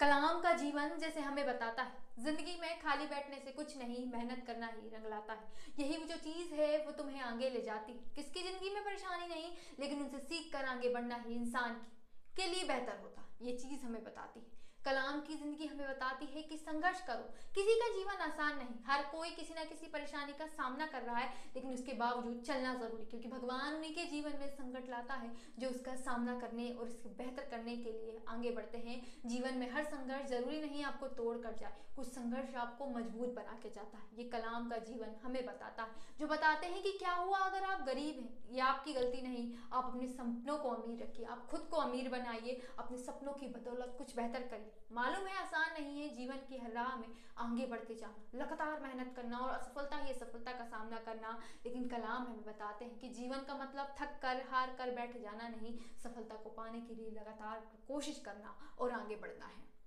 कलाम का जीवन जैसे हमें बताता है। ज़िंदगी में खाली बैठने से कुछ नहीं, मेहनत करना ही रंग लाता है। यही वो जो चीज़ है, वो तुम्हें आगे ले जाती है। किसकी ज़िंदगी में परेशानी नहीं, लेकिन उनसे सीख कर आगे बढ़ना ही इंसान की लिए बेहतर होता। ये चीज़ हमें बताती है। कलाम की ज़िंदगी हमें बताती है कि संघर्ष करो। किसी का जीवन आसान नहीं। हर कोई किसी ना किसी परेशानी का सामना कर रहा है, लेकिन उसके बावजूद चलना ज़रूरी क्योंकि भगवान उन्हीं के जीवन में संकट लाता है, जो उसका सामना करने और इसके बेहतर करने के लिए आगे बढ़ते हैं। जीवन में हर संघर्ष ज़रूरी नहीं आपको तोड़ कर जाए, कुछ संघर्ष आपको मज़बूत बना के जाता है। ये कलाम का जीवन हमें बताता है, जो बताते हैं कि क्या हुआ अगर आप गरीब हैं? ये आपकी गलती नहीं। आप अपने सपनों को अमीर रखिए। आप खुद को अमीर बनाइए। अपने सपनों की बदौलत कुछ बेहतर करिए। मालूम है आसान नहीं है, जीवन की राह में आगे बढ़ते जाना। लगातार मेहनत करना और असफलता ही असफलता का सामना करना। लेकिन कलाम हमें बताते हैं कि जीवन का मतलब थक कर, हार कर बैठ जाना नहीं। सफलता को पाने के लिए लगातार कोशिश करना और आगे बढ़ना है।